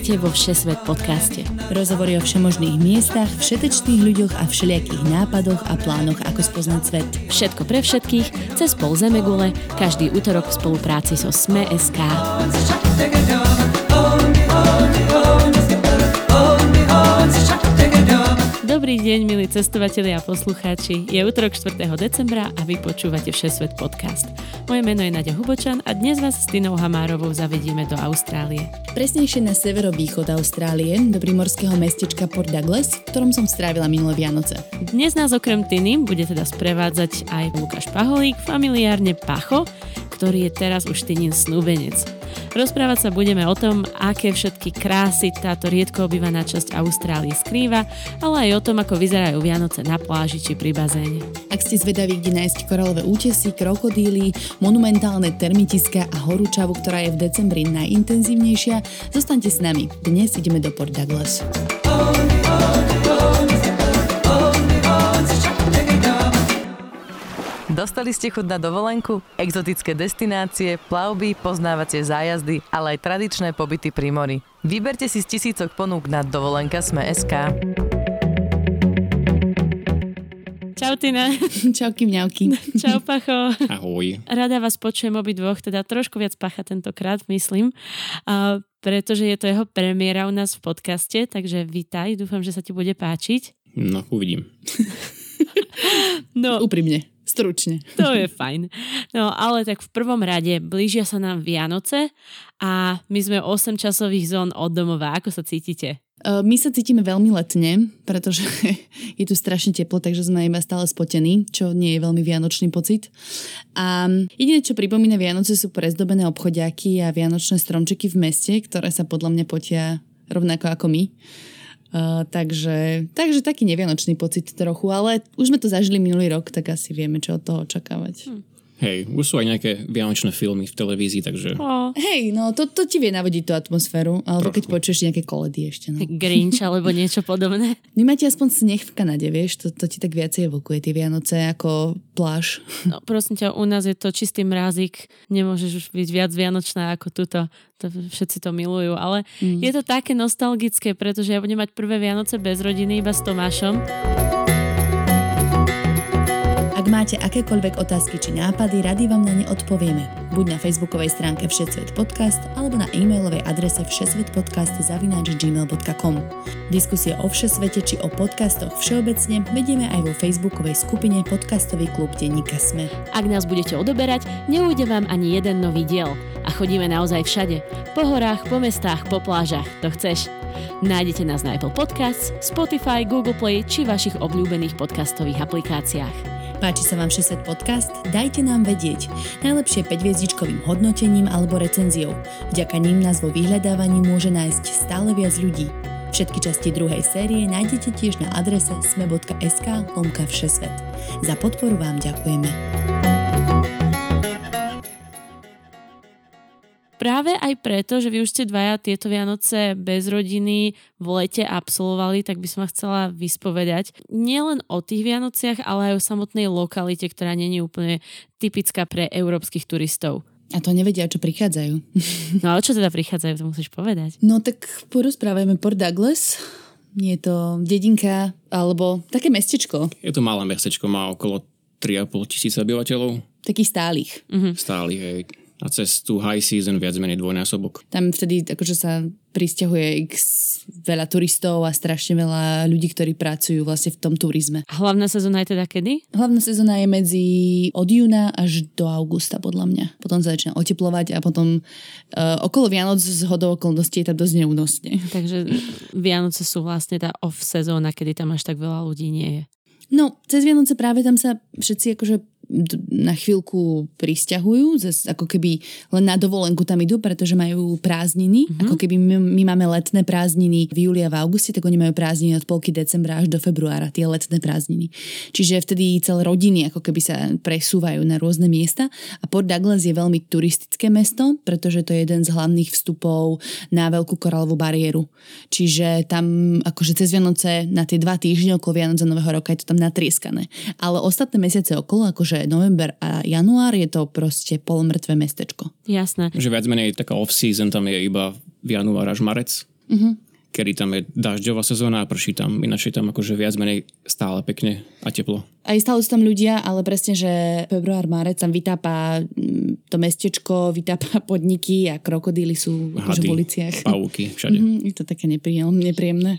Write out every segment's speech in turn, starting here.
Vítajte vo Všesvet podcaste. Rozhovory o všemožných miestach, všetečných ľuďoch a všelijakých nápadoch a plánoch, ako spoznať svet. Všetko pre všetkých, cez pol Zemegule, každý útorok v spolupráci so Sme.sk. Dobrý deň, milí cestovatelia a poslucháči. Je útorok 4. decembra a vy počúvate Všesvet podcast. Moje meno je Nadia Hubočan a dnes vás s Tinou Hamárovou zavedieme do Austrálie. Presnejšie na severovýchod Austrálie, do primorského mestečka Port Douglas, v ktorom som strávila minulé Vianoce. Dnes nás okrem Tiny bude teda sprevádzať aj Lukáš Paholík, familiárne Pacho, ktorý je teraz už Tinin snúbenec. Rozprávať sa budeme o tom, aké všetky krásy táto riedko obývaná časť Austrálie skrýva, ale aj o tom, ako vyzerajú Vianoce na pláži či pri bazéne. Ak ste zvedaví, kde nájsť koralové útesy, krokodíly, monumentálne termitiska a horúčavu, ktorá je v decembri najintenzívnejšia, zostaňte s nami. Dnes ideme do Port Douglas. Dostali ste chuť na dovolenku? Exotické destinácie, plavby, poznávacie zájazdy, ale aj tradičné pobyty pri mori. Vyberte si z tisícok ponúk na dovolenka Sme.sk. Čau Tina. Čauky mňauky. Čau Pacho. Ahoj. Rada vás počujem dvoch, teda trošku viac Pacha tentokrát, myslím. A pretože je to jeho premiéra u nás v podcaste, takže vítaj, dúfam, že sa ti bude páčiť. No, uvidím. no, úprimne. Stručne. To je fajn. No ale tak v prvom rade blížia sa nám Vianoce a my sme 8 časových zón od domova. Ako sa cítite? E, my sa cítime veľmi letne, pretože je tu strašne teplo, takže sme iba stále spotení, čo nie je veľmi vianočný pocit. A jediné, čo pripomína Vianoce, sú prezdobené obchodiaky a vianočné stromčeky v meste, ktoré sa podľa mňa potia rovnako ako my. Uh, takže, takže taký nevianočný pocit trochu, ale už sme to zažili minulý rok, tak asi vieme, čo od toho očakávať. Hm. Hej, už sú aj nejaké vianočné filmy v televízii, takže... Oh. Hej, no to, to ti vie navodiť tú atmosféru, alebo Trochu. keď počuješ nejaké koledy ešte. No. Grinch alebo niečo podobné. Vy máte aspoň sneh v Kanade, vieš, to, to ti tak viacej evokuje tie Vianoce ako pláž. No prosím ťa, u nás je to čistý mrázik, nemôžeš už byť viac vianočná ako tuto. To, všetci to milujú, ale mm. je to také nostalgické, pretože ja budem mať prvé Vianoce bez rodiny iba s Tomášom máte akékoľvek otázky či nápady, rady vám na ne odpovieme. Buď na facebookovej stránke Všesvet podcast alebo na e-mailovej adrese všesvetpodcast.gmail.com Diskusie o všesvete či o podcastoch všeobecne vedieme aj vo facebookovej skupine Podcastový klub Denníka Sme. Ak nás budete odoberať, neujde vám ani jeden nový diel. A chodíme naozaj všade. Po horách, po mestách, po plážach. To chceš. Nájdete nás na Apple Podcasts, Spotify, Google Play či vašich obľúbených podcastových aplikáciách. Páči sa vám 60 podcast? Dajte nám vedieť. Najlepšie 5 hviezdičkovým hodnotením alebo recenziou. Vďaka ním nás vo vyhľadávaní môže nájsť stále viac ľudí. Všetky časti druhej série nájdete tiež na adrese sme.sk lomka všesvet. Za podporu vám ďakujeme. Práve aj preto, že vy už ste dvaja tieto Vianoce bez rodiny v lete absolvovali, tak by som chcela vyspovedať nielen o tých Vianociach, ale aj o samotnej lokalite, ktorá není úplne typická pre európskych turistov. A to nevedia, čo prichádzajú. No ale čo teda prichádzajú, to musíš povedať. No tak porozprávajme Port Douglas. Je to dedinka alebo také mestečko. Je to malé mestečko, má okolo 3,5 tisíc obyvateľov. Takých stálych. Uh-huh. Stálych, hej a cez tú high season viac menej dvojnásobok. Tam vtedy akože sa pristahuje x veľa turistov a strašne veľa ľudí, ktorí pracujú vlastne v tom turizme. A hlavná sezóna je teda kedy? Hlavná sezóna je medzi od júna až do augusta podľa mňa. Potom sa začína oteplovať a potom uh, okolo Vianoc z hodou okolností je tam dosť neúnosne. Takže Vianoce sú vlastne tá off sezóna, kedy tam až tak veľa ľudí nie je. No, cez Vianoce práve tam sa všetci akože na chvíľku pristahujú, ako keby len na dovolenku tam idú, pretože majú prázdniny. Mm-hmm. Ako keby my, my máme letné prázdniny v júli a v auguste, tak oni majú prázdniny od polky decembra až do februára, tie letné prázdniny. Čiže vtedy celé rodiny ako keby sa presúvajú na rôzne miesta a Port Douglas je veľmi turistické mesto, pretože to je jeden z hlavných vstupov na veľkú koralovú bariéru. Čiže tam akože cez Vianoce na tie dva týždne okolo Vianoce Nového roka je to tam natrieskané. Ale ostatné mesiace okolo, akože november a január je to proste polomrtvé mestečko. Jasné. Že viac menej taká off-season tam je iba v január až marec kedy tam je dažďová sezóna a prší tam, ináč je tam akože viac menej stále pekne a teplo. Aj stále sú tam ľudia, ale presne, že február, marec tam vytápa mm, to mestečko, vytápa podniky a krokodíly sú akože v uliciach. pavúky, všade. Mhm, je to také nepríjemné. nepríjemné.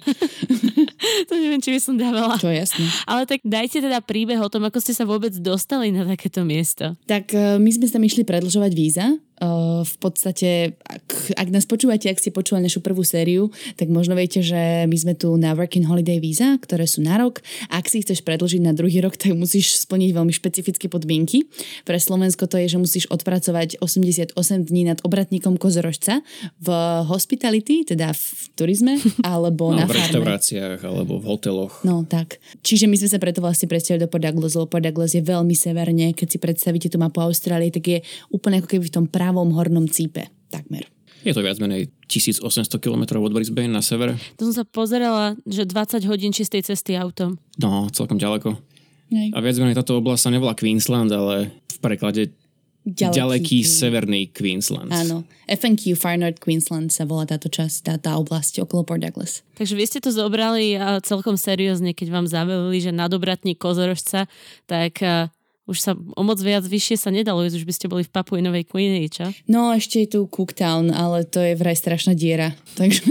to neviem, či by som dávala. Čo je jasné. Ale tak dajte teda príbeh o tom, ako ste sa vôbec dostali na takéto miesto. Tak e, my sme tam išli predlžovať víza. E, V podstate, ak, ak nás počúvate, ak ste počúvali našu prvú sériu, tak možno viete, že my sme tu na Working Holiday víza, ktoré sú na rok. Ak si chceš predlžiť na druhý rok, tak musíš splniť veľmi špecifické podmienky. Pre Slovensko to je, že musíš odpracovať 88 dní nad obratníkom kozorožca v hospitality, teda v turizme, alebo No, na v farme. reštauráciách alebo v hoteloch. No tak. Čiže my sme sa preto vlastne predstavili do Port Douglas, lebo Port Douglas je veľmi severne. Keď si predstavíte tú mapu Austrálie, tak je úplne ako keby v tom pravom hornom cípe. Takmer. Je to viac menej 1800 km od Brisbane na severe. To som sa pozerala, že 20 hodín čistej cesty autom. No, celkom ďaleko. Hej. A viac menej táto oblasť sa nevolá Queensland, ale v preklade Ďaleký, ďaleký severný Queensland. Áno. FNQ, Far North Queensland sa volá táto časť, tá, tá oblasť okolo Port Douglas. Takže vy ste to zobrali a celkom seriózne, keď vám zavelili, že nadobratník kozorožca, tak už sa o moc viac vyššie sa nedalo už by ste boli v Papui Novej Guinei, čo? No ešte je tu Cooktown, ale to je vraj strašná diera, takže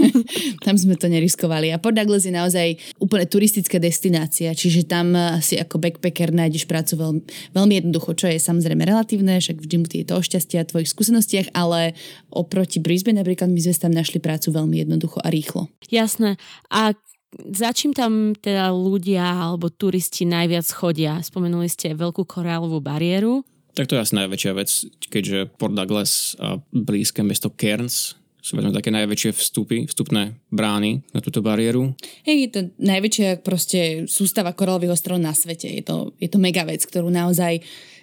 tam sme to neriskovali. A Port Douglas je naozaj úplne turistická destinácia, čiže tam si ako backpacker nájdeš prácu veľmi, veľmi jednoducho, čo je samozrejme relatívne, však vždy je to o šťastie a tvojich skúsenostiach, ale oproti Brisbane napríklad my sme tam našli prácu veľmi jednoducho a rýchlo. Jasné. A za čím tam teda ľudia alebo turisti najviac chodia? Spomenuli ste veľkú korálovú bariéru. Tak to je asi najväčšia vec, keďže Port Douglas a blízke mesto Cairns sú veľmi také najväčšie vstupy, vstupné brány na túto bariéru. Hej, je to najväčšia proste sústava koralových ostrovov na svete. Je to, je to mega vec, ktorú naozaj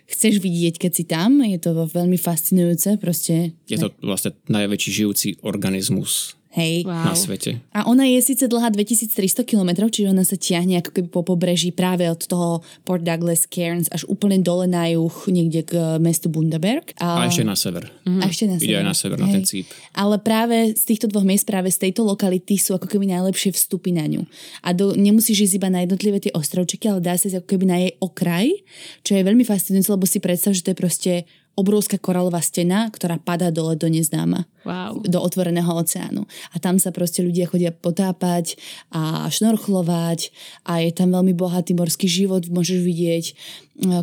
chceš vidieť, keď si tam. Je to veľmi fascinujúce. Proste, Je to vlastne najväčší žijúci organizmus hej. Wow. na svete. A ona je síce dlhá 2300 km, čiže ona sa tiahne ako keby po pobreží práve od toho Port Douglas, Cairns až úplne dole na juh, niekde k eh, mestu Bundaberg. A ešte na sever. a ešte na Ide sever. aj na sever, na ten cíp. Ale práve z týchto dvoch miest, práve z tejto lokality sú ako keby najlepšie vstupy na ňu. A do, nemusíš ísť iba na jednotlivé tie ostrovčeky, ale dá sa ísť ako keby na jej okraj, čo je veľmi fascinujúce, lebo si predstav, že to je proste obrovská koralová stena, ktorá padá dole do neznáma Wow. do otvoreného oceánu. A tam sa proste ľudia chodia potápať a šnorchlovať a je tam veľmi bohatý morský život, môžeš vidieť e,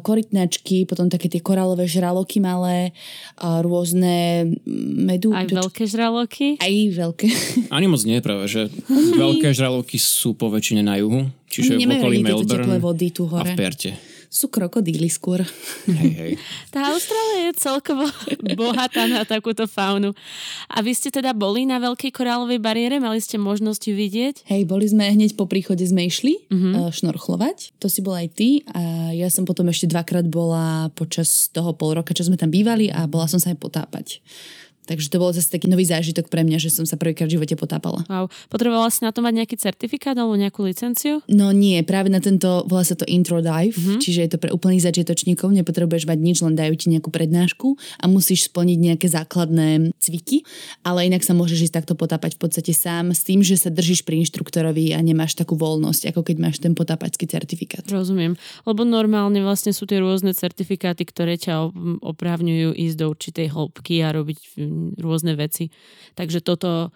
korytnačky, potom také tie korálové žraloky malé, a rôzne medu... Aj veľké žraloky. Aj veľké. Ani moc nie, práve, že veľké žraloky sú po väčšine na juhu, čiže v okolí Melbourne teplé vody tu a v. Perte. Sú krokodíly skôr. Hej, hej. Tá Austrália je celkovo bohatá na takúto faunu. A vy ste teda boli na Veľkej korálovej bariére? Mali ste možnosť ju vidieť? Hej, boli sme hneď po príchode sme išli Mhm. uh-huh. šnorchlovať. To si bol aj ty a ja som potom ešte dvakrát bola počas toho pol roka, čo sme tam bývali a bola som sa aj potápať. Takže to bol zase taký nový zážitok pre mňa, že som sa prvýkrát v živote potápala. Wow. Potrebovala si na to mať nejaký certifikát alebo nejakú licenciu? No nie, práve na tento, volá sa to intro dive, Mhm. mm-hmm. čiže je to pre úplných začiatočníkov, nepotrebuješ mať nič, len dajú ti nejakú prednášku a musíš splniť nejaké základné cviky, ale inak sa môžeš ísť takto potápať v podstate sám s tým, že sa držíš pri inštruktorovi a nemáš takú voľnosť, ako keď máš ten potápačský certifikát. Rozumiem. Lebo normálne vlastne sú tie rôzne certifikáty, ktoré ťa op- oprávňujú ísť do určitej hĺbky a robiť rôzne veci. Takže toto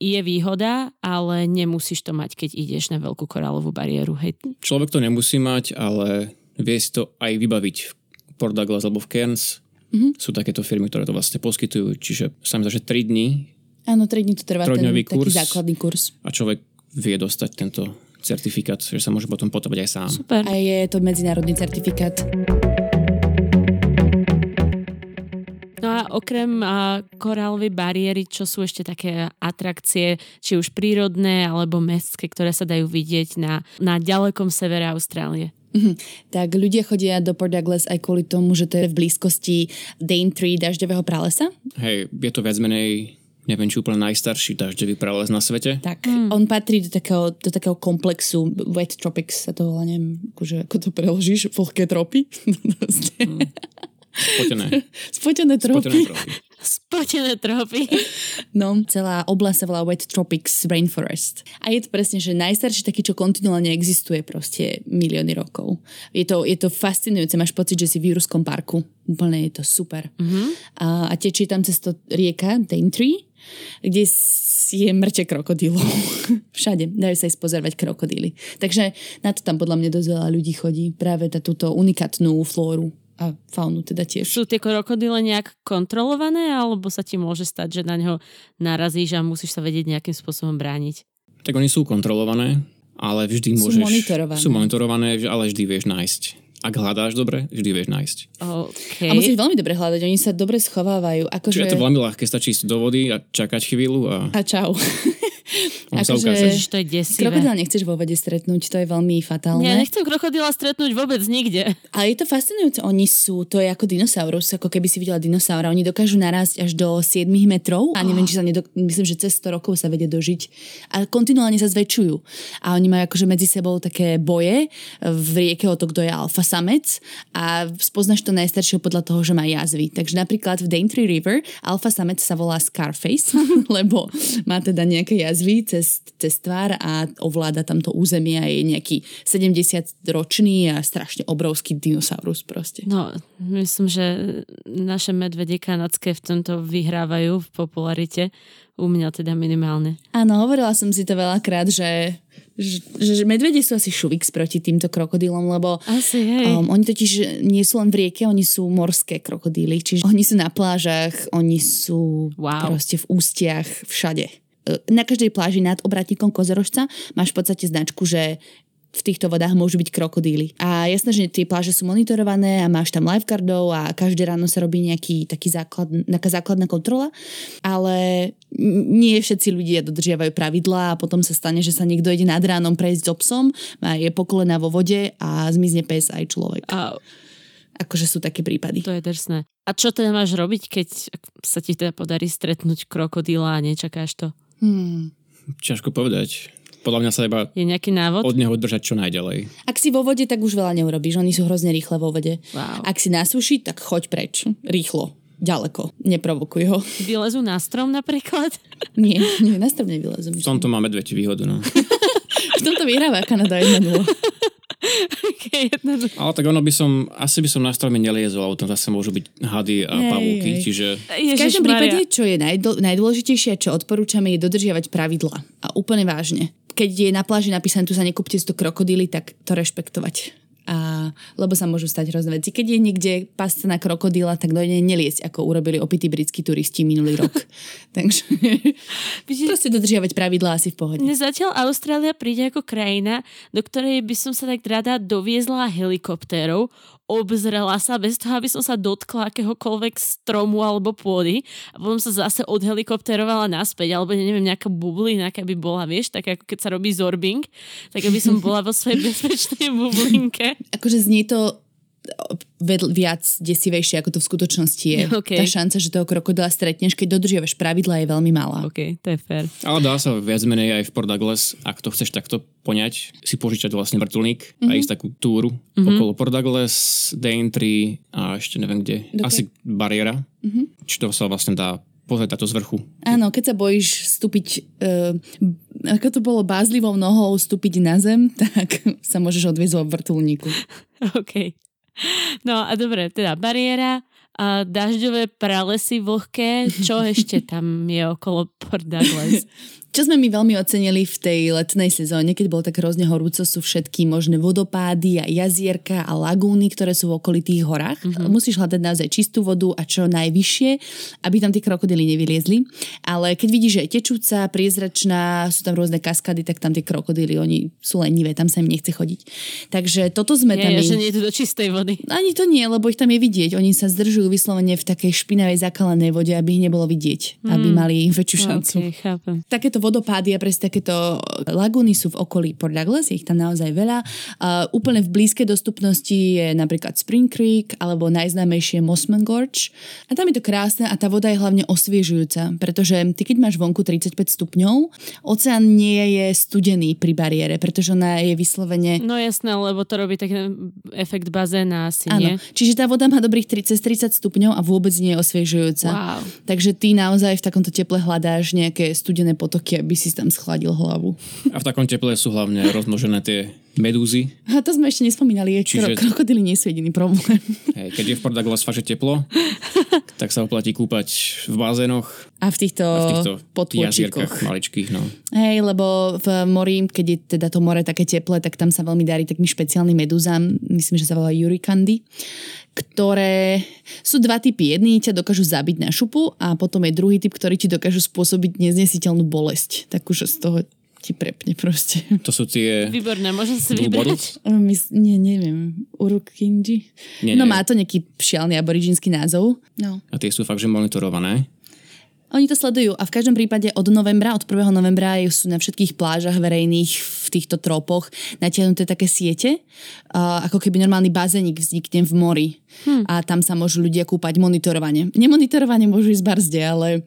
je výhoda, ale nemusíš to mať, keď ideš na veľkú korálovú bariéru. Hej. Človek to nemusí mať, ale vie si to aj vybaviť v Port Douglas alebo v Cairns. Mm-hmm. Sú takéto firmy, ktoré to vlastne poskytujú. Čiže sa mi zdá, že 3 dní Áno, 3 dní to trvá ten taký kurz. základný kurz. a človek vie dostať tento certifikát, že sa môže potom potápať aj sám. Super. A je to medzinárodný certifikát. Okrem korálovej bariéry, čo sú ešte také atrakcie, či už prírodné alebo mestské, ktoré sa dajú vidieť na, na ďalekom severe Austrálie? Mhm. Tak ľudia chodia do Port Douglas aj kvôli tomu, že to je v blízkosti Daintree dažďového pralesa. Hej, je to viac menej, neviem, či úplne najstarší dažďový prales na svete. Tak, mm. on patrí do takého, do takého komplexu Wet Tropics sa to volá, neviem, akože, ako to preložíš, vlhké tropy. Proste. Spotené. Spotené tropy. Spotené tropy. Spotené tropy. No, celá oblasť sa volá Wet Tropics Rainforest. A je to presne, že najstarší taký, čo kontinuálne existuje proste milióny rokov. Je to, je to fascinujúce, máš pocit, že si v Júrskom parku. Úplne je to super. Mm-hmm. A, a tečie tam cez to rieka Daintree, kde je mŕte krokodílov. Všade dajú sa ísť pozorovať krokodíly. Takže na to tam podľa mňa dosť veľa ľudí chodí. Práve tá túto unikátnu flóru a faunu teda tiež. Sú tie krokodíle nejak kontrolované, alebo sa ti môže stať, že na ňo narazíš a musíš sa vedieť nejakým spôsobom brániť? Tak oni sú kontrolované, ale vždy Sú môžeš... monitorované. Sú monitorované, ale vždy vieš nájsť. Ak hľadáš dobre, vždy vieš nájsť. Okay. A musíš veľmi dobre hľadať, oni sa dobre schovávajú. Akože... Čiže je to veľmi ľahké, stačí ísť do vody a čakať chvíľu a A čau. Akože-. Ježiš, to je desivé. Krokodíla nechceš vo vode stretnúť, to je veľmi fatálne. Ja nechcem krokodíla stretnúť vôbec nikde. Ale je to fascinujúce. Oni sú, to je ako dinosaurus, ako keby si videla dinosaura. Oni dokážu narásť až do 7 metrov a neviem, či sa nedok- myslím, že cez 100 rokov sa vedia dožiť. A kontinuálne sa zväčšujú. A oni majú akože medzi sebou také boje v rieke o to, kto je alfa samec a spoznáš to najstaršieho podľa toho, že má jazvy. Takže napríklad v Daintree River alfa samec sa volá Scarface, lebo má teda nejaké jazvy cez, cez tvár a ovláda tam to územie a je nejaký 70 ročný a strašne obrovský dinosaurus proste. No, myslím, že naše medvede kanadské v tomto vyhrávajú v popularite. U mňa teda minimálne. Áno, hovorila som si to veľakrát, že, že, že medvede sú asi šuviks proti týmto krokodílom, lebo Asi, hej. um, oni totiž nie sú len v rieke, oni sú morské krokodíly, čiže oni sú na plážach, oni sú Wow. proste v ústiach, všade. E, Na každej pláži nad obratníkom kozorožca máš v podstate značku, že v týchto vodách môžu byť krokodíly. A jasné, že tie pláže sú monitorované a máš tam lifeguardov a každé ráno sa robí nejaký taký základ, taká základná kontrola, ale nie všetci ľudia dodržiavajú pravidlá a potom sa stane, že sa niekto ide nad ránom prejsť so psom, a je po kolena vo vode a zmizne pes aj človek. A Akože sú také prípady. to je drsné. A čo teda máš robiť, keď sa ti teda podarí stretnúť krokodíla a nečakáš to? Hmm. Ťažko povedať. Podľa mňa sa iba Je nejaký návod? od neho držať čo najďalej. Ak si vo vode, tak už veľa neurobíš. Oni sú hrozne rýchle vo vode. Wow. Ak si na suši, tak choď preč. Rýchlo. Ďaleko. Neprovokuj ho. Vylezú na strom napríklad? Nie, nie, na strop nevylezem. V tomto máme dve výhodu. No. v tomto vyhráva Kanada 1-0. Ale tak ono by som, asi by som na strome neliezol, lebo tam zase môžu byť hady a Hej, pavúky, hej. čiže V každom prípade, čo je najdl- najdôležitejšie čo odporúčame, je dodržiavať pravidla. A úplne vážne. Keď je na pláži napísané, tu sa nekúpte to krokodíly, tak to rešpektovať. A, lebo sa môžu stať hrozné veci. Keď je niekde pasca na krokodíla, tak dojde neliesť, ako urobili opití britskí turisti minulý rok. Takže proste dodržiavať pravidlá asi v pohode. Mne zatiaľ Austrália príde ako krajina, do ktorej by som sa tak rada doviezla helikoptérov, obzrela sa bez toho, aby som sa dotkla akéhokoľvek stromu alebo pôdy a potom sa zase odhelikopterovala naspäť, alebo neviem, nejaká bublina, aká by bola, vieš, tak ako keď sa robí zorbing, tak aby som bola vo svojej bezpečnej bublinke. Akože znie to viac desivejšie, ako to v skutočnosti je. OK. Tá šanca, že toho krokodila stretneš, keď dodržiavaš pravidla, je veľmi malá. OK, to je fér. Ale dá sa viac menej aj v Port Douglas, ak to chceš takto poňať, si požičať vlastne vrtulník mm-hmm. a ísť takú túru mm-hmm. okolo Port Douglas, Daintree a ešte neviem kde. Dobre. Asi bariéra. Mm-hmm. Či to sa vlastne dá pozrieť táto z vrchu. Áno, keď sa bojíš vstúpiť, uh, ako to bolo, bázlivou nohou vstúpiť na zem, tak sa môžeš odviezť vo vrtulníku. OK. No a dobre, teda bariéra, a dažďové pralesy vlhké, čo ešte tam je okolo Port Douglas? Čo sme my veľmi ocenili v tej letnej sezóne, keď bolo tak hrozne horúco, sú všetky možné vodopády a jazierka a lagúny, ktoré sú v okolitých horách. Mm-hmm. Musíš hľadať naozaj čistú vodu a čo najvyššie, aby tam tie krokodily nevyliezli. Ale keď vidíš, že je tečúca, priezračná, sú tam rôzne kaskady, tak tam tie krokodily, oni sú lenivé, tam sa im nechce chodiť. Takže toto sme tam... Nie, že nie je to do čistej vody. Ani to nie, lebo ich tam je vidieť. Oni sa zdržujú vyslovene v takej špinavej zakalenej vode, aby ich nebolo vidieť. Aby mali väčšiu šancu. OK, chápem. Takéto vodopády a presne takéto lagúny sú v okolí Port Douglas, ich tam naozaj veľa. Uh, úplne v blízkej dostupnosti je napríklad Spring Creek alebo najznámejšie Mossman Gorge. A tam je to krásne a tá voda je hlavne osviežujúca, pretože ty keď máš vonku 35 stupňov, oceán nie je studený pri bariére, pretože ona je vyslovene... No jasné, lebo to robí taký efekt bazéna asi, Áno, nie? čiže tá voda má dobrých 30, 30 stupňov a vôbec nie je osviežujúca. Wow. Takže ty naozaj v takomto teple hľadáš nejaké studené potoky, aby si tam schladil hlavu. A v takom teple sú hlavne rozmnožené tie medúzy. A to sme ešte nespomínali, je Čiže- krokodily nie sú jediný problém. Hej, keď je v Port Douglas fakt že teplo, tak sa oplatí kúpať v bazénoch A v týchto, a v týchto jazierkách maličkých. No. Hej, lebo v mori, keď je teda to more také teplé, tak tam sa veľmi darí takým špeciálnym medúzam, myslím, že sa volá Yurikandy, ktoré sú dva typy. Jedni ťa dokážu zabiť na šupu a potom je druhý typ, ktorý ti dokážu spôsobiť neznesiteľnú bolesť. Takú, že z toho ti prepne proste. To sú tie... Výborné, môžem si vybrať? Mys- nie, neviem. Urukinji? Nie, No nie. má to nejaký šialný aboriginský názov. No. A tie sú fakt, že monitorované. Oni to sledujú a v každom prípade od novembra, od 1. novembra sú na všetkých plážach verejných v týchto tropoch natiahnuté také siete, ako keby normálny bazénik vznikne v mori hm. a tam sa môžu ľudia kúpať monitorovanie. Nemonitorovanie môžu ísť barzde, ale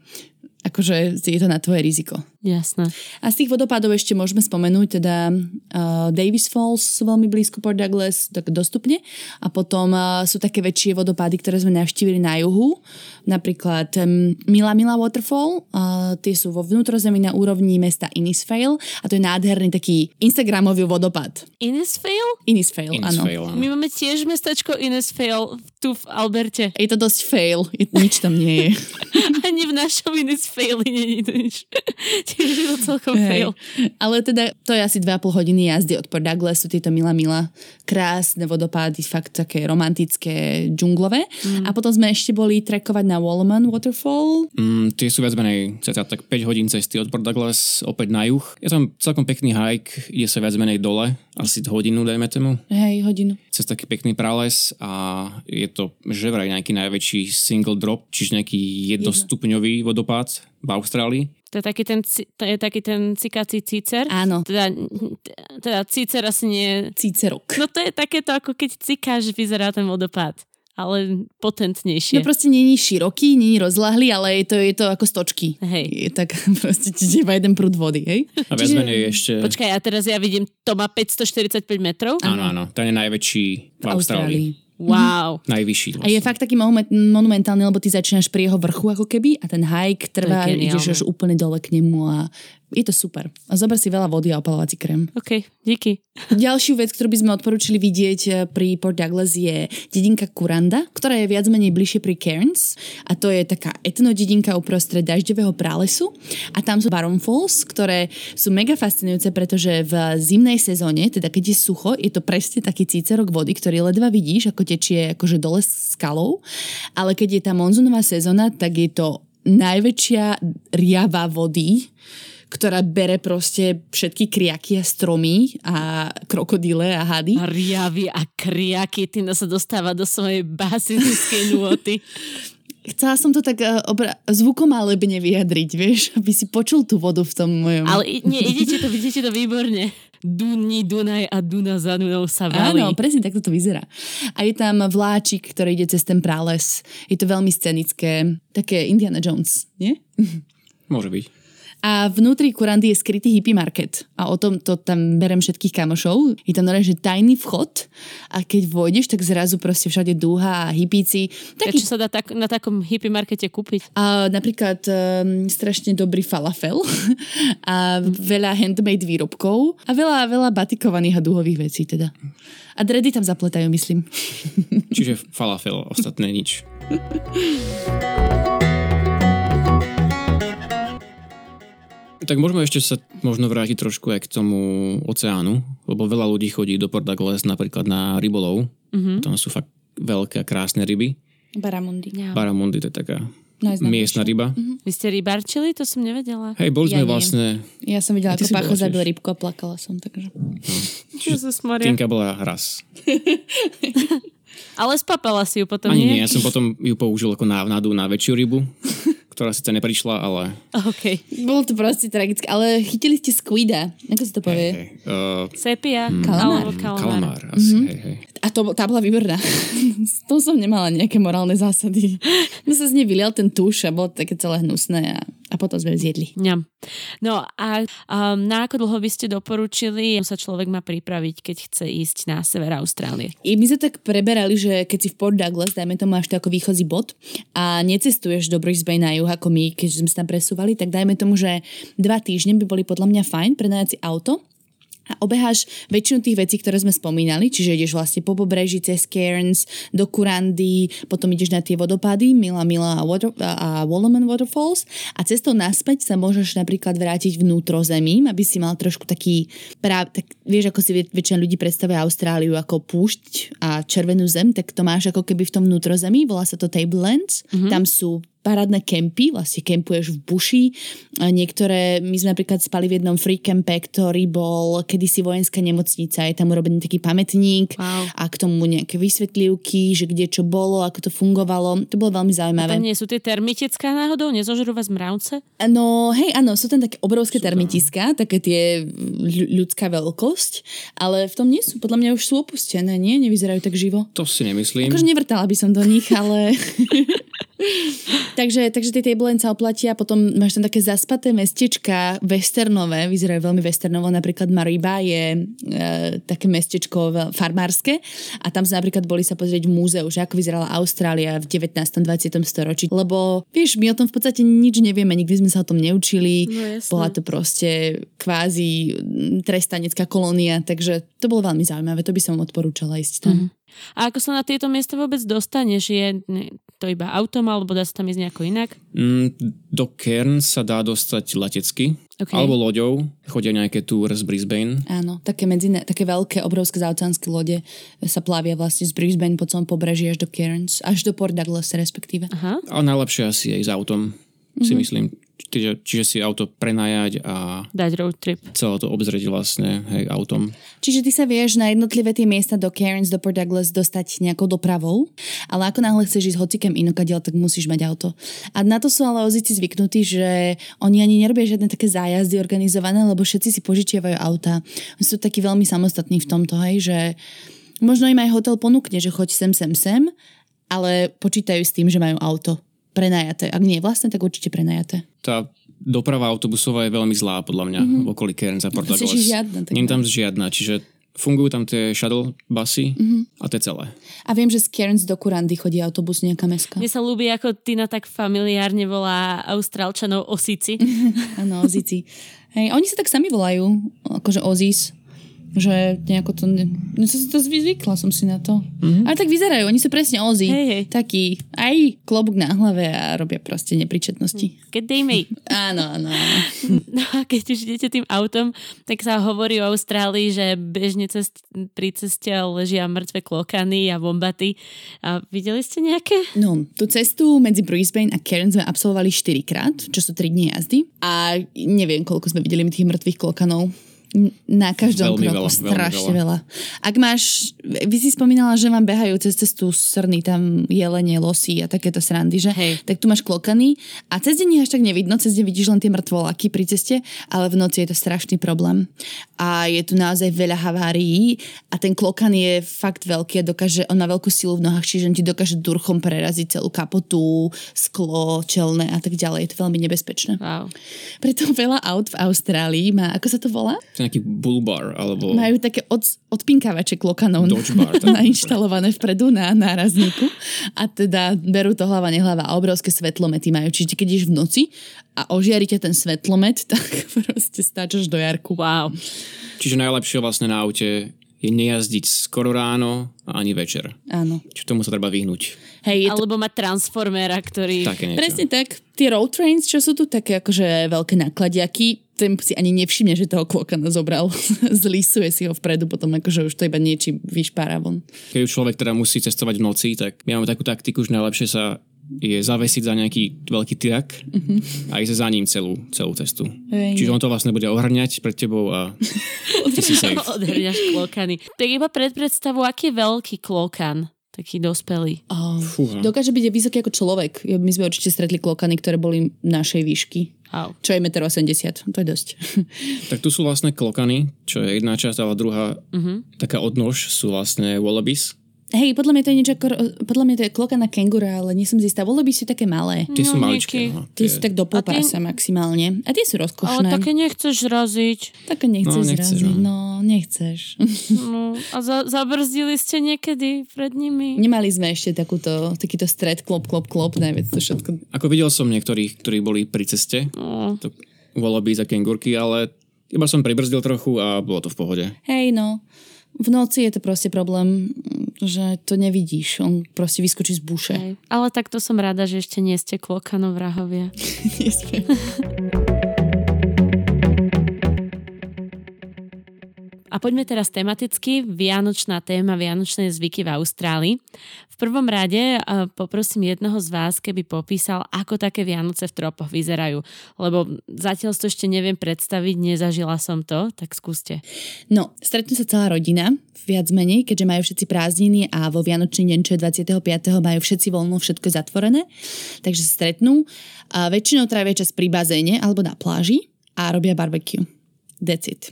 akože je to na tvoje riziko. Jasné. A z tých vodopádov ešte môžeme spomenúť teda uh, Davis Falls veľmi blízko Port Douglas, tak dostupne. A potom uh, sú také väčšie vodopády, ktoré sme navštívili na juhu. Napríklad um, Mila Mila Waterfall. Uh, tie sú vo vnútrozemí na úrovni mesta Innisfail. A to je nádherný taký Instagramový vodopád. Innisfail? Innisfail, áno. My máme tiež mestačko Innisfail tu v Alberte. Je to dosť fail, je, nič tam nie je. Ani v našom Innisfaili není to nič. Tiež je to celkom fail. Ale teda to je asi 2,5 hodiny jazdy od Port Douglas, sú tieto Mila Mila. Krásne vodopády, fakt také romantické, džunglové. Mm. A potom sme ešte boli trekovať na Wallman Waterfall. Mm, tie sú viac menej cca tak 5 hodín cesty od Port Douglas opäť na juh. Je tam celkom pekný hike, ide sa viac menej dole, asi hodinu dajme tomu, Hej, hodinu. cez taký pekný prales a je to že vraj nejaký najväčší single drop, čiže nejaký jednostupňový vodopád v Austrálii. To je taký ten, to je taký ten cikací cícer. Áno, Teda, teda cícer asi nie... cícerok. No to je takéto, ako keď cikáš, vyzerá ten vodopád. Ale potentnejšie. No proste není široký, není rozlahlý, ale je to, je to ako stočky. Hej. Je tak proste ti iba jeden prúd vody, hej? A viac menej ešte... Počkaj, a teraz ja vidím, to má 545 metrov? Áno, áno, ten je najväčší v Austrálii. Wow. Najvyšší. A je fakt taký monument- monumentálny, lebo ty začínaš pri jeho vrchu ako keby a ten hike trvá, ideš až úplne dole k nemu a je to super. A zober si veľa vody a opalovací krém. OK, díky. Ďalšiu vec, ktorú by sme odporúčili vidieť eh, pri Port Douglas je dedinka Kuranda, ktorá je viac menej bližšie pri Cairns a to je taká etnodedinka uprostred dažďového pralesu a tam sú Baron Falls, ktoré sú mega fascinujúce, pretože v zimnej sezóne, teda keď je sucho, je to presne taký cícerok vody, ktorý ledva vidíš, ako tečie akože dole skalou, ale keď je tá monzunová sezóna, tak je to najväčšia riava vody, ktorá bere proste všetky kriaky a stromy a krokodíle a hady. A riavy a kriaky, ty sa dostáva do svojej basilickej nôty. Chcela som to tak uh, obra- zvukom alebo nevyjadriť, vieš, aby si počul tú vodu v tom mojom... Ale nie, idete to, vidíte to výborne. Duní, Dunaj a Duna za Dunou sa valí. Áno, presne takto to vyzerá. A je tam vláčik, ktorý ide cez ten prales. Je to veľmi scenické, také Indiana Jones, nie? Môže byť. A vnútri Kurandy je skrytý hippie market. A o tom to tam berem všetkých kamošov. Je tam normálne, že tajný vchod a keď vôjdeš, tak zrazu proste všade dúha a hippíci. Taký... Taký Čo sa dá tak, na takom hippie markete kúpiť? A napríklad um, strašne dobrý falafel a veľa handmade výrobkov a veľa, veľa batikovaných a dúhových vecí teda. A dredy tam zapletajú, myslím. Čiže falafel, ostatné nič. Tak môžeme ešte sa možno vrátiť trošku aj k tomu oceánu, lebo veľa ľudí chodí do Port Douglas napríklad na rybolov. Mm-hmm. Tam sú fakt veľké a krásne ryby. Baramundi. Ja. Baramundi to je taká Najznámejšia. miestna ryba. Mm-hmm. Vy ste rybarčili? To som nevedela. Hej, boli Ja sme nie. vlastne... Ja som videla, ako Pacho zabil rybku a plakala som, takže... Maria. Tinka bola raz. Ale spapala si ju potom, Ani nie? nie, ja som potom ju použil ako návnadu na väčšiu rybu, ktorá síce neprišla, ale... OK. Bolo to proste tragické, ale chytili ste squida. Ako sa to povie? Hej, uh, Sepia Kalamár. alebo kalamár. kalamár, asi, Mhm. hej, hej. A to, tá bola výborná. S tom som nemala nejaké morálne zásady. No sa z nej vylial ten tuš a bolo to také celé hnusné a, a potom sme zjedli. Ňam. No a um, na ako dlho by ste doporučili, sa človek má pripraviť, keď chce ísť na sever Austrálie? I my sme tak preberali, že keď si v Port Douglas, dajme tomu máš to ako výchozí bod a necestuješ do Brisbane na juh ako my, keď sme sa tam presúvali, tak dajme tomu, že dva týždne by boli podľa mňa fajn prenajať si auto a obeháš väčšinu tých vecí, ktoré sme spomínali, čiže ideš vlastne po pobreží cez Cairns, do Kurandy, potom ideš na tie vodopády, Mila Mila a, water, a Wolleman Waterfalls a cestou naspäť sa môžeš napríklad vrátiť vnútrozemím, aby si mal trošku taký, práv, tak vieš, ako si väčšina ľudí predstavuje Austráliu ako púšť a červenú zem, tak to máš ako keby v tom vnútrozemí, volá sa to Tablelands, mm-hmm. tam sú parádne kempy, vlastne kempuješ v buši. A Niektoré, my sme napríklad spali v jednom free campe, ktorý bol kedysi vojenská nemocnica, je tam urobený taký pamätník Wow. a k tomu nejaké vysvetlivky, že kde čo bolo, ako to fungovalo. To bolo veľmi Tam zaujímavé. nie sú tie termitecká náhodou? Nezožrú vás mravce? No hej, áno, sú tam také obrovské termitiska, také tie ľu- ľudská veľkosť, ale v tom nie sú, podľa mňa už sú opustené, nie? Nevyzerajú tak živo. To si nemyslím. Akože nevrtala by som do nich, ale... takže, takže tie tablen sa oplatia, potom máš tam také zaspaté mestečka, westernové, vyzerajú veľmi westernovo, napríklad Mariba je e, také mestečko farmárske a tam sme napríklad boli sa pozrieť v múzeu, že ako vyzerala Austrália v 19. 20. storočí, lebo vieš, my o tom v podstate nič nevieme, nikdy sme sa o tom neučili, No bola to proste kvázi mm, trestanecká kolónia, takže to bolo veľmi zaujímavé, to by som odporúčala ísť tam. A ako sa na tieto miesta vôbec dostaneš? Je to iba autom, alebo dá sa tam ísť nejako inak? Mm, do Cairns sa dá dostať letecky, OK. alebo loďou. Chodia nejaké tour z Brisbane. Áno, také, medzine, také veľké, obrovské zaoceánske lode sa plavia vlastne z Brisbane po celom pobreží až do Cairns, až do Port Douglas respektíve. Aha. Ale najlepšie asi je ísť autom, si myslím. Čiže, čiže si auto prenajať a Dať road trip. celé to obzrieť vlastne hej, autom. Čiže ty sa vieš na jednotlivé tie miesta do Cairns, do Port Douglas dostať nejakou dopravou, ale ako náhle chceš ísť hocikem inokadiaľ, tak musíš mať auto. A na to sú ale ozici zvyknutí, že oni ani nerobia žiadne také zájazdy organizované, lebo všetci si požičiavajú auta. Oni sú takí veľmi samostatní v tomto, hej, že možno im aj hotel ponúkne, že choď sem, sem, sem, ale počítajú s tým, že majú auto prenajaté. Ak nie je vlastné, tak určite prenajaté. Tá doprava autobusová je veľmi zlá podľa mňa mm-hmm. v okolí Cairns a Port Douglas. žiadna, Nie je tam žiadna, čiže fungujú tam tie shuttle busy mm-hmm. a to je celé. A viem, že z Cairns do Kurandy chodí autobus nejaká meska. Mne sa ľúbi, ako Tina tak familiárne volá Austrálčanov osici. Áno, Ozici. Hej, oni sa tak sami volajú, akože Ozis. Že nejako to... Ne... No, to, to zvykla som si na to. Mm-hmm. Ale tak vyzerajú, oni sú presne Ozi. Hej, hej. Takí, aj klobúk na hlave a robia proste nepríčetnosti. Keď dej mi. Áno, áno. áno. No a keď už idete tým autom, tak sa hovorí o Austrálii, že bežne cest, pri ceste ležia mŕtve klokany a bombaty. A videli ste nejaké? No, tú cestu medzi Brisbane a Cairns sme absolvovali 4 krát, čo sú 3 dní jazdy. A neviem, koľko sme videli tých mŕtvych klokanov. Na každom Veľmi kroku veľa, veľmi strašne veľa. Ak máš, vy si spomínala, že vám behajú cez cestu srny, tam jelene, losy a takéto srandy, že? Hej. Tak tu máš klokany a cez deň ich až tak nevidno, cez deň vidíš len tie mŕtvolaky pri ceste, ale v noci je to strašný problém. A je tu naozaj veľa havárií a ten klokan je fakt veľký a dokáže, on má veľkú silu v nohách, čiže on ti dokáže durchom preraziť celú kapotu, sklo, čelné a tak ďalej. Je to veľmi nebezpečné. Wow. Preto veľa aut v Austrálii má, ako sa to volá? Nejaký bull bar, alebo Majú také od, odpinkávače klokanov Dodge bar, tak. nainštalované vpredu na nárazníku a teda berú to hlava nehlava a obrovské svetlomety majú. Čiže keď ideš v noci a ožiarite ten svetlomet, tak proste stáčaš do jarku. Wow. Čiže najlepšie vlastne na aute je nejazdiť skoro ráno ani večer. Áno. Čiže tomu sa treba vyhnúť. Hej, to Alebo mať transformera, ktorý... Také niečo. presne tak. Tie road trains, čo sú tu také akože veľké nákladiaky, ten si ani nevšimne, že toho klokana zobral. Zlisuje si ho vpredu, potom akože už to iba niečím vyšpára von. Keď už človek teda musí cestovať v noci, tak my máme takú taktiku, že najlepšie sa je zavesiť za nejaký veľký tyrak a ísť za ním celú, celú cestu. Hej, Čiže on to vlastne bude ohrňať pred tebou a ty si safe. Odhrňaš klokany. Tak iba pred predstavu, aký je veľký klokan? taký dospelý. Oh, Fúha. dokáže byť aj vysoký ako človek. My sme určite stretli klokany, ktoré boli našej výšky. Au. Čo je 1,80 m, to je dosť. Tak tu sú vlastne klokany, čo je jedna časť, ale druhá Mhm. taká odnož sú vlastne wallabies. Hej, podľa mňa to je niečo ako, podľa mňa to je kloka na kengura, ale nie som si istá. Vole by sú také malé. Tie sú No, maličké. nejaký- No, Tie tie- sú tak do A tie- polpása maximálne. A tie sú Ale rozkošné. také nechceš zraziť. Také nechceš No, nechceš, zraziť. no. No, nechceš. No, a za, zabrzdili ste niekedy pred nimi? Nemali sme ešte takúto, takýto stred, klop, klop, klop, najviac to všetko. Ako videl som niektorých, ktorí boli pri ceste, No, to wallabies a kengurky, ale iba som pribrzdil trochu a bolo to v pohode. Hej, no. V noci je to proste problém, že to nevidíš. On proste vyskočí z buše. hej. Ale takto som rada, že ešte nie ste klokanov vrahovia. A poďme teraz tematicky. Vianočná téma, vianočné zvyky v Austrálii. V prvom rade eh, poprosím jedného z vás, keby popísal, ako také Vianoce v tropoch vyzerajú. Lebo zatiaľ to ešte neviem predstaviť, nezažila som to, tak skúste. No, stretnú sa celá rodina, viac menej, keďže majú všetci prázdniny a vo Vianočný deň, čo je 25. majú všetci voľno, všetko zatvorené. Takže sa stretnú a väčšinou trávia čas pri bazéne alebo na pláži a robia barbecue. That's it.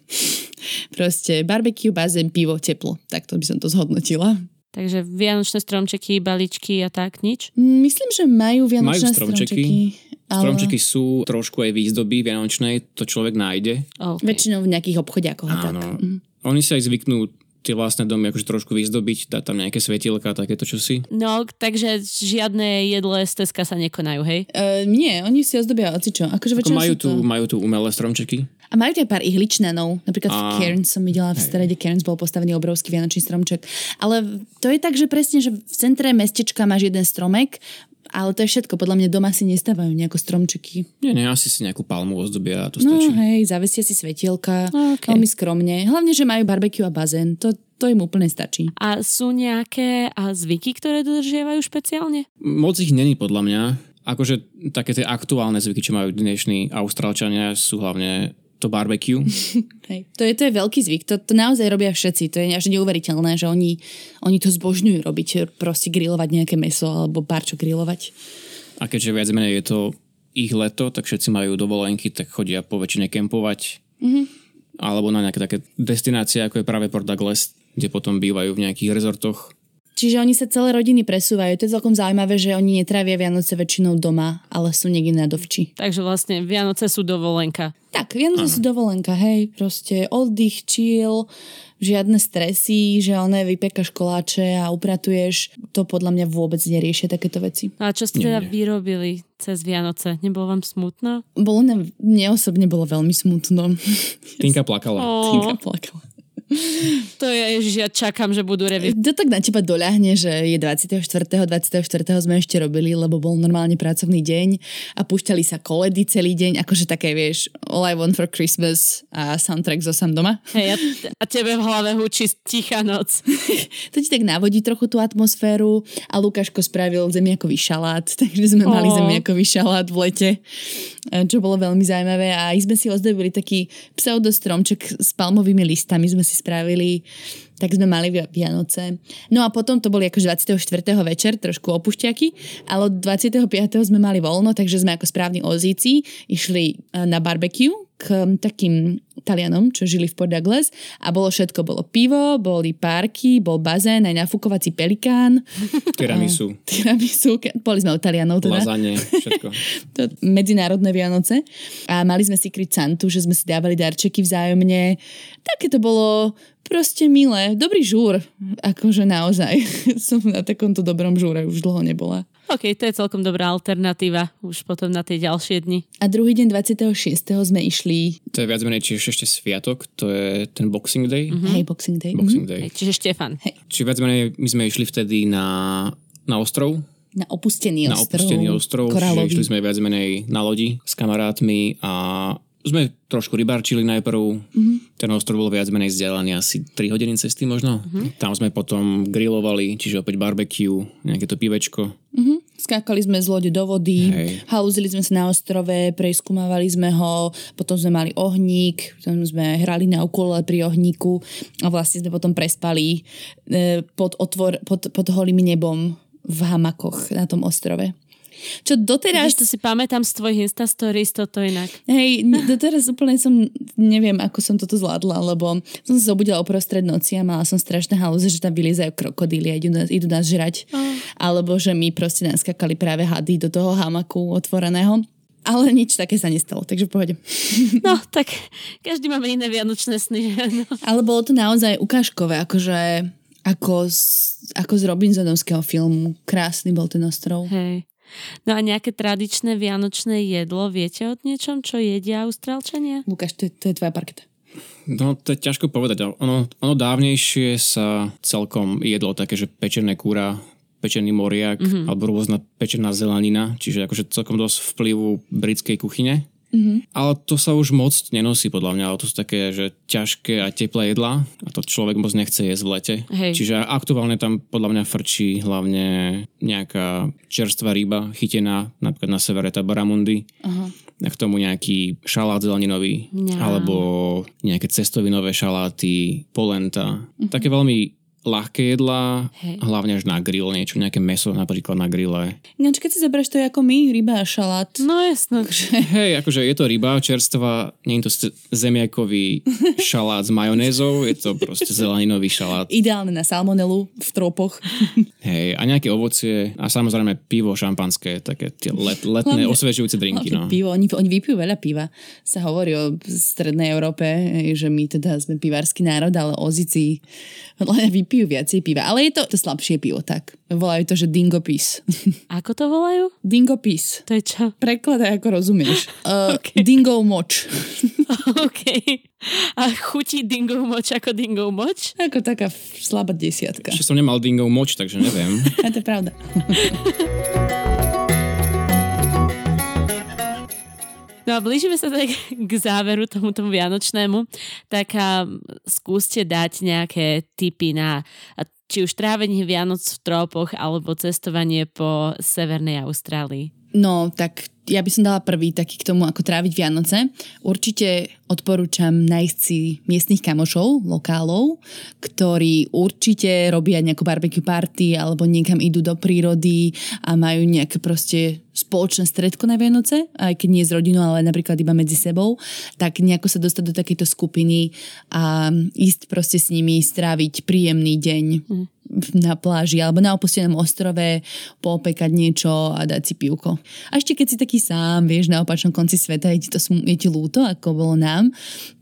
Proste barbecue, bazén, pivo, teplo. Takto by som to zhodnotila. Takže vianočné stromčeky, baličky a tak, nič? Myslím, že majú vianočné Majú stromčeky. stromčeky. ale Stromčeky sú trošku aj výzdoby vianočnej, to človek nájde. Okay. Väčšinou v nejakých obchodiakoch. a tak. Áno. Mhm. Oni si aj zvyknú tie vlastné domy akože trošku vyzdobiť, dať tam nejaké svetielka a takéto čosi. No, takže žiadne jedle z Teska sa nekonajú, hej? Uh, nie, oni si ozdobia ocičo. Akože Ako majú, tu, to... majú tu umelé stromčeky. A majú aj pár ihličnanov. Napríklad v A- Cairns som videla, v strede Cairns bol postavený obrovský vianočný stromček. Ale to je tak, že presne, že v centre mestečka máš jeden stromek, ale to je všetko. Podľa mňa doma si nestávajú nejako stromčeky. Nie, nie, asi si nejakú palmu ozdobia a to No stačí. hej, zavesia si svetielka, Ok. veľmi skromne. Hlavne, že majú barbecue a bazén. To, to im úplne stačí. A sú nejaké a zvyky, ktoré dodržiavajú špeciálne? Moc ich není podľa mňa. Akože také tie aktuálne zvyky, čo majú dnešní Austrálčania, sú hlavne to barbecue. Hej. To, je, to je veľký zvyk, to, to naozaj robia všetci, to je až neuveriteľné, že oni, oni to zbožňujú robiť, proste grilovať nejaké meso alebo barčo grilovať. A keďže viac menej je to ich leto, tak všetci majú dovolenky, tak chodia po väčšine kempovať. Mm-hmm. Alebo na nejaké také destinácie, ako je práve Port Douglas, kde potom bývajú v nejakých rezortoch. Čiže oni sa celé rodiny presúvajú. To je celkom zaujímavé, že oni netrávia Vianoce väčšinou doma, ale sú niekde na dovči. Takže vlastne Vianoce sú dovolenka. Tak, Vianoce sú dovolenka, hej, proste oddych, chill, žiadne stresy, že oné vypekaš koláče a upratuješ. To podľa mňa vôbec neriešia takéto veci. A čo ste teda vyrobili cez Vianoce? Nebolo vám smutno? Bolo nám, mne osobne bolo veľmi smutno. Tinka plakala. Ó, Tinka plakala. to je, ježiš, ja čakám, že budú revi. To tak na teba doľahne, že je 24. 24. sme ešte robili, lebo bol normálne pracovný deň a púšťali sa koledy celý deň, akože také, vieš, All I Want for Christmas a soundtrack zo Sam doma. Hej, a, a tebe v hlave hučí tichá noc. To ti tak navodí trochu tú atmosféru a Lukáško spravil zemiakový šalát, takže sme mali Ó. zemiakový šalát v lete, čo bolo veľmi zaujímavé a aj sme si ozdobili taký pseudostromček s palmovými listami sme si spravili, tak sme mali vi- Vianoce. No a potom to boli akože 24. večer, trošku opušťaky, ale od 25. sme mali voľno, takže sme ako správni ozíci išli eh, na barbecue k mm, takým Talianom, čo žili v Port Douglas a bolo všetko. Bolo pivo, boli párky, bol bazén, aj nafúkovací pelikán, Tiramisu, tiramisu, boli sme u Talianov teda lazanie, všetko. to medzinárodné Vianoce a mali sme si kryť Santu, že sme si dávali darčeky vzájomne. Také to bolo proste milé. Dobrý žúr, akože naozaj. Som na takomto dobrom žúre už dlho nebola. OK, to je celkom dobrá alternatíva už potom na tie ďalšie dni. A druhý deň 26. sme išli, To je viac menej tiež ešte sviatok, to je ten Boxing Day. mm-hmm. hej, Boxing Day, Boxing mm-hmm. Day. Hej, čiže Štefan. Čiže viac menej my sme išli vtedy na, na ostrov, na opustený na ostrov. opustený ostrov, čiže išli sme viac menej na lodi s kamarátmi a sme trošku rybarčili najprv. Mm-hmm. Ten ostrov bol viac menej vzdialený asi 3 hodiny cesty možno. Mm-hmm. Tam sme potom grilovali, čiže opäť barbecue, nejaké to pivečko. Mhm. Skákali sme z lode do vody, Hej. halúzili sme sa na ostrove, preskúmavali sme ho, potom sme mali ohník, potom sme hrali na ukulele pri ohníku a vlastne sme potom prespali e, pod, otvor, pod, pod holým nebom v hamakoch na tom ostrove. Čo doteraz... Vidíš, to si pamätám z tvojich Insta stories, toto inak. Hej, doteraz úplne som, neviem, ako som toto zvládla, lebo som sa zobudila uprostred noci a mala som strašné halúze, že tam vyliezajú krokodíly a idú nás, idú nás žrať. Alebo že mi proste naskakali práve hady do toho hamaku otvoreného. Ale nič také sa nestalo, takže pohode. No, tak každý máme iné vianočné sny. No. Ale bolo to naozaj ukážkové, akože ako z, ako z Robinsonovského filmu. Krásny bol ten ostrov. Hej. No a nejaké tradičné vianočné jedlo, viete o niečom, čo jedia Austrálčania? Lukáš, to, je- to je tvoja parketa. No, to je ťažko povedať. Ono, ono dávnejšie sa celkom jedlo také, že pečené kúra, pečený moriak mm-hmm. alebo rôzna pečená zelenina, čiže akože celkom dosť vplyvu britskej kuchyne. Mm-hmm. Ale to sa už moc nenosí podľa mňa, ale to sú také, že ťažké a teplé jedlá a to človek moc nechce jesť v lete. Hej. Čiže aktuálne tam podľa mňa frčí hlavne nejaká čerstvá ryba chytená, napríklad na severe tá baramundy. Aha. A k tomu nejaký šalát zeleninový, Mňam. alebo nejaké cestovinové šaláty, polenta. Také veľmi ľahké jedlá, Hej. hlavne až na grill, niečo, nejaké meso napríklad na grille. Ináč, keď si zoberieš to je ako my, ryba a šalát. No jasno. Hej, akože je to ryba čerstvá, nie je to zemiakový šalát s majonézou, je to proste zeleninový šalát. Ideálne na salmonelu v tropoch. Hej, a nejaké ovocie a samozrejme pivo, šampanské, také tie let, letné Hlavne- osviežujúce drinky. No. Pivo, oni, oni vypijú veľa piva. Sa hovorí o strednej Európe, že my teda sme pivársky národ, ale ozici len vypijú viacej piva. Ale je to, to slabšie pivo, tak. Volajú to, že dingo piss. Ako to volajú? dingo piss. To je čo? Prekladaj, ako rozumieš. Uh, Ok. Dingo moč. OK. A chutí dingo moč ako dingo moč? Ako taká slabá desiatka. Ešte som nemal dingov moč, takže neviem. A to je pravda. No a blížime sa tak k záveru tomuto vianočnému, tak a, skúste dať nejaké tipy na či už trávenie Vianoc v trópoch alebo cestovanie po Severnej Austrálii. No, tak ja by som dala prvý taký k tomu, ako tráviť Vianoce. Určite odporúčam nájsť si miestnych kamošov, lokálov, ktorí určite robia nejakú barbecue party alebo niekam idú do prírody a majú nejaké proste spoločné stredko na Vianoce, aj keď nie s rodinou, ale napríklad iba medzi sebou, tak nejako sa dostať do takejto skupiny a ísť proste s nimi, stráviť príjemný deň na pláži alebo na opustenom ostrove, popekať niečo a dať si pivko. A ešte keď si taký sám, vieš, na opačnom konci sveta, je ti, to, je ti lúto, ako bolo nám,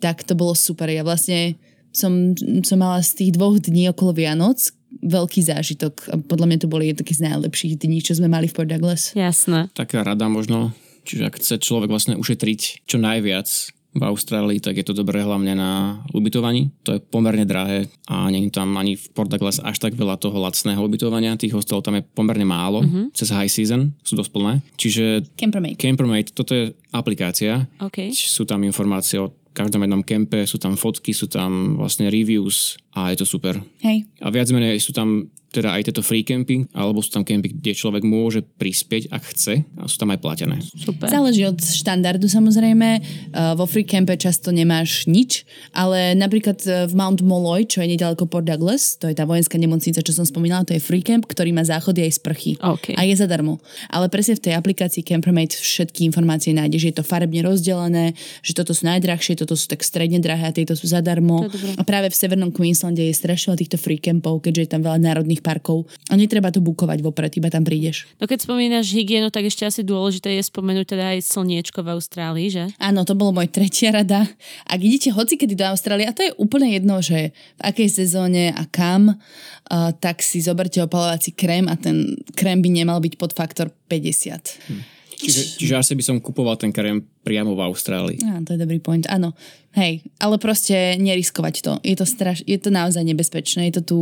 tak to bolo super. Ja vlastne som, som mala z tých dvoch dní okolo Vianoc veľký zážitok. A podľa mňa to boli taký z najlepších dní, čo sme mali v Port Douglas. Jasné. Taká rada možno, čiže ak chce človek vlastne ušetriť čo najviac v Austrálii, tak je to dobré hlavne na ubytovaní. To je pomerne drahé a nie je tam ani v Port Douglas až tak veľa toho lacného ubytovania. Tých hostelov tam je pomerne málo. Mm-hmm. Cez high season sú dosť plné. Čiže Campermate. Campermate, toto je aplikácia. OK. Sú tam informácie o každom jednom kempe, sú tam fotky, sú tam vlastne reviews a je to super. Hej. A viac menej sú tam teda aj tieto free campy, alebo sú tam campy, kde človek môže prispieť, ak chce a sú tam aj platené. Super. Záleží od štandardu samozrejme. Uh, vo free campe často nemáš nič, ale napríklad uh, v Mount Molloy, čo je nedaleko Port Douglas, to je tá vojenská nemocnica, čo som spomínala, to je free camp, ktorý má záchody aj sprchy. OK. A je zadarmo. Ale presne v tej aplikácii Campermate všetky informácie nájdeš, je to farebne rozdelené, že toto sú najdrahšie, toto sú tak stredne drahé a tieto sú zadarmo. A práve v Severnom Queenslande je strašne týchto free campov, keďže je tam veľa národných parkov. A netreba to bukovať vopred, iba tam prídeš. No keď spomínaš hygienu, tak ešte asi dôležité je spomenúť teda aj slniečko v Austrálii, že? Áno, to bolo moja tretia rada. Ak idete hocikedy do Austrálie, a to je úplne jedno, že v akej sezóne a kam, uh, tak si zoberte opalovací krém a ten krém by nemal byť pod faktor 50. Čiže, čiže asi by som kupoval ten krém priamo v Austrálii. Á, to je dobrý point, áno. Hej, ale proste neriskovať to. Je to, straš- je to naozaj nebezpečné. Je to, tu,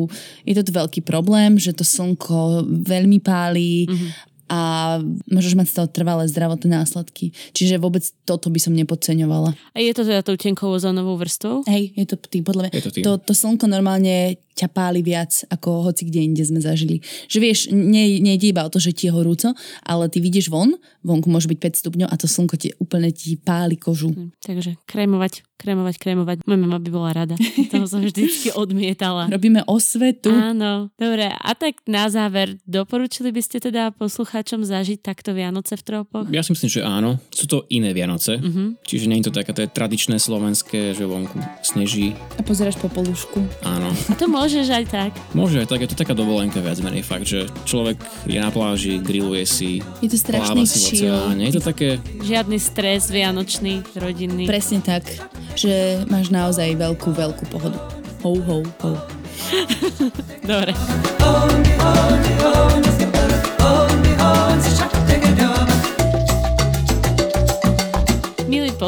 je to tu veľký problém, že to slnko veľmi pálí. Mm-hmm. A môžeš mať z toho trvalé zdravotné následky. Čiže vôbec toto by som nepodceňovala. A je to teda tou tenkou ozónovou vrstvou? Hej, je to tým, podľa mňa. Je to tým. To, to slnko normálne ťa páli viac ako hoci kde inde sme zažili. Že vieš, nie, nejde iba o to, že ti je horúco, ale ty vidíš von, vonku môže byť 5 stupňov a to slnko ti úplne ti páli kožu. Hm, takže krémovať, krémovať, krémovať. Moja mama by bola rada. Toho som vždycky odmietala. Robíme osvetu. Áno, dobre. A tak na záver, doporučili by ste teda poslucháčom zažiť takto Vianoce v tropoch? Ja si myslím, že áno. Sú to iné Vianoce. Mhm. Čiže nie je to také to je tradičné slovenské, že vonku sneží. A pozeráš po polúšku. Áno. A to môžeš aj tak. Môže aj tak, je to taká dovolenka viac menej fakt, že človek je na pláži, grilluje si, Je to strašný pláva si v oceáne. Je to také, Žiadny stres vianočný, rodinný. Presne tak, že máš naozaj veľkú, veľkú pohodu. Ho, ho, ho. Dobre.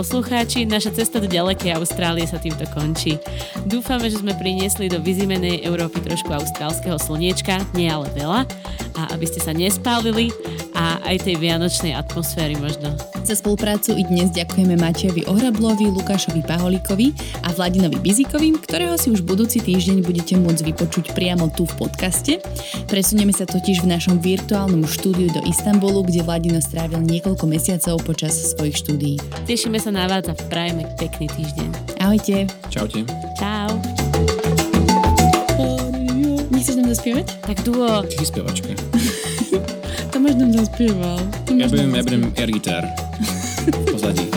Poslucháči, naša cesta do ďalekej Austrálie sa týmto končí. Dúfame, že sme priniesli do vyzimenej Európy trošku austrálskeho slniečka, nie ale veľa, a aby ste sa nespálili a aj tej vianočnej atmosféry možno. Za spoluprácu i dnes ďakujeme Matejovi Ohrablovi, Lukášovi Paholikovi a Vladinovi Bizikovi, ktorého si už budúci týždeň budete môcť vypočuť priamo tu v podcaste. Presunieme sa totiž v našom virtuálnom štúdiu do Istanbulu, kde Vladino strávil niekoľko mesiacov počas svojich štúdií. Tešíme sa na vás a prajeme pekný týždeň. Ahojte. čaute. Čau. Nechceš nám zaspievať? Tak duo. Ty spievačka. Tomáš nám zaspieval. Ja budem, ja budem air gitar v pozadí.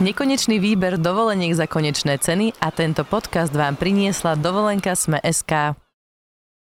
Nekonečný výber dovoleniek za konečné ceny a tento podcast vám priniesla dovolenka Sme SK.